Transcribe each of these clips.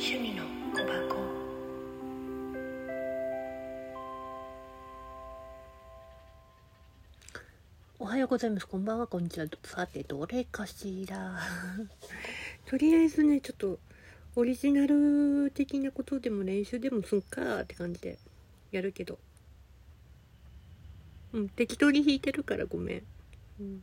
趣味の小箱。おはようございます。こんばんは。こんにちは。さてどれかしら。とりあえずねちょっとオリジナル的なことでも練習でもすんかって感じでやるけど。うん適当に弾いてるからごめん、うん。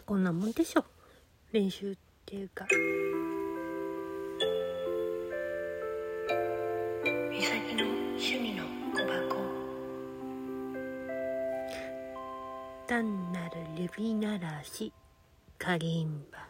こんなもんでしょ。練習っていうか。美咲の趣味の小箱。単なる指鳴らしカリンバ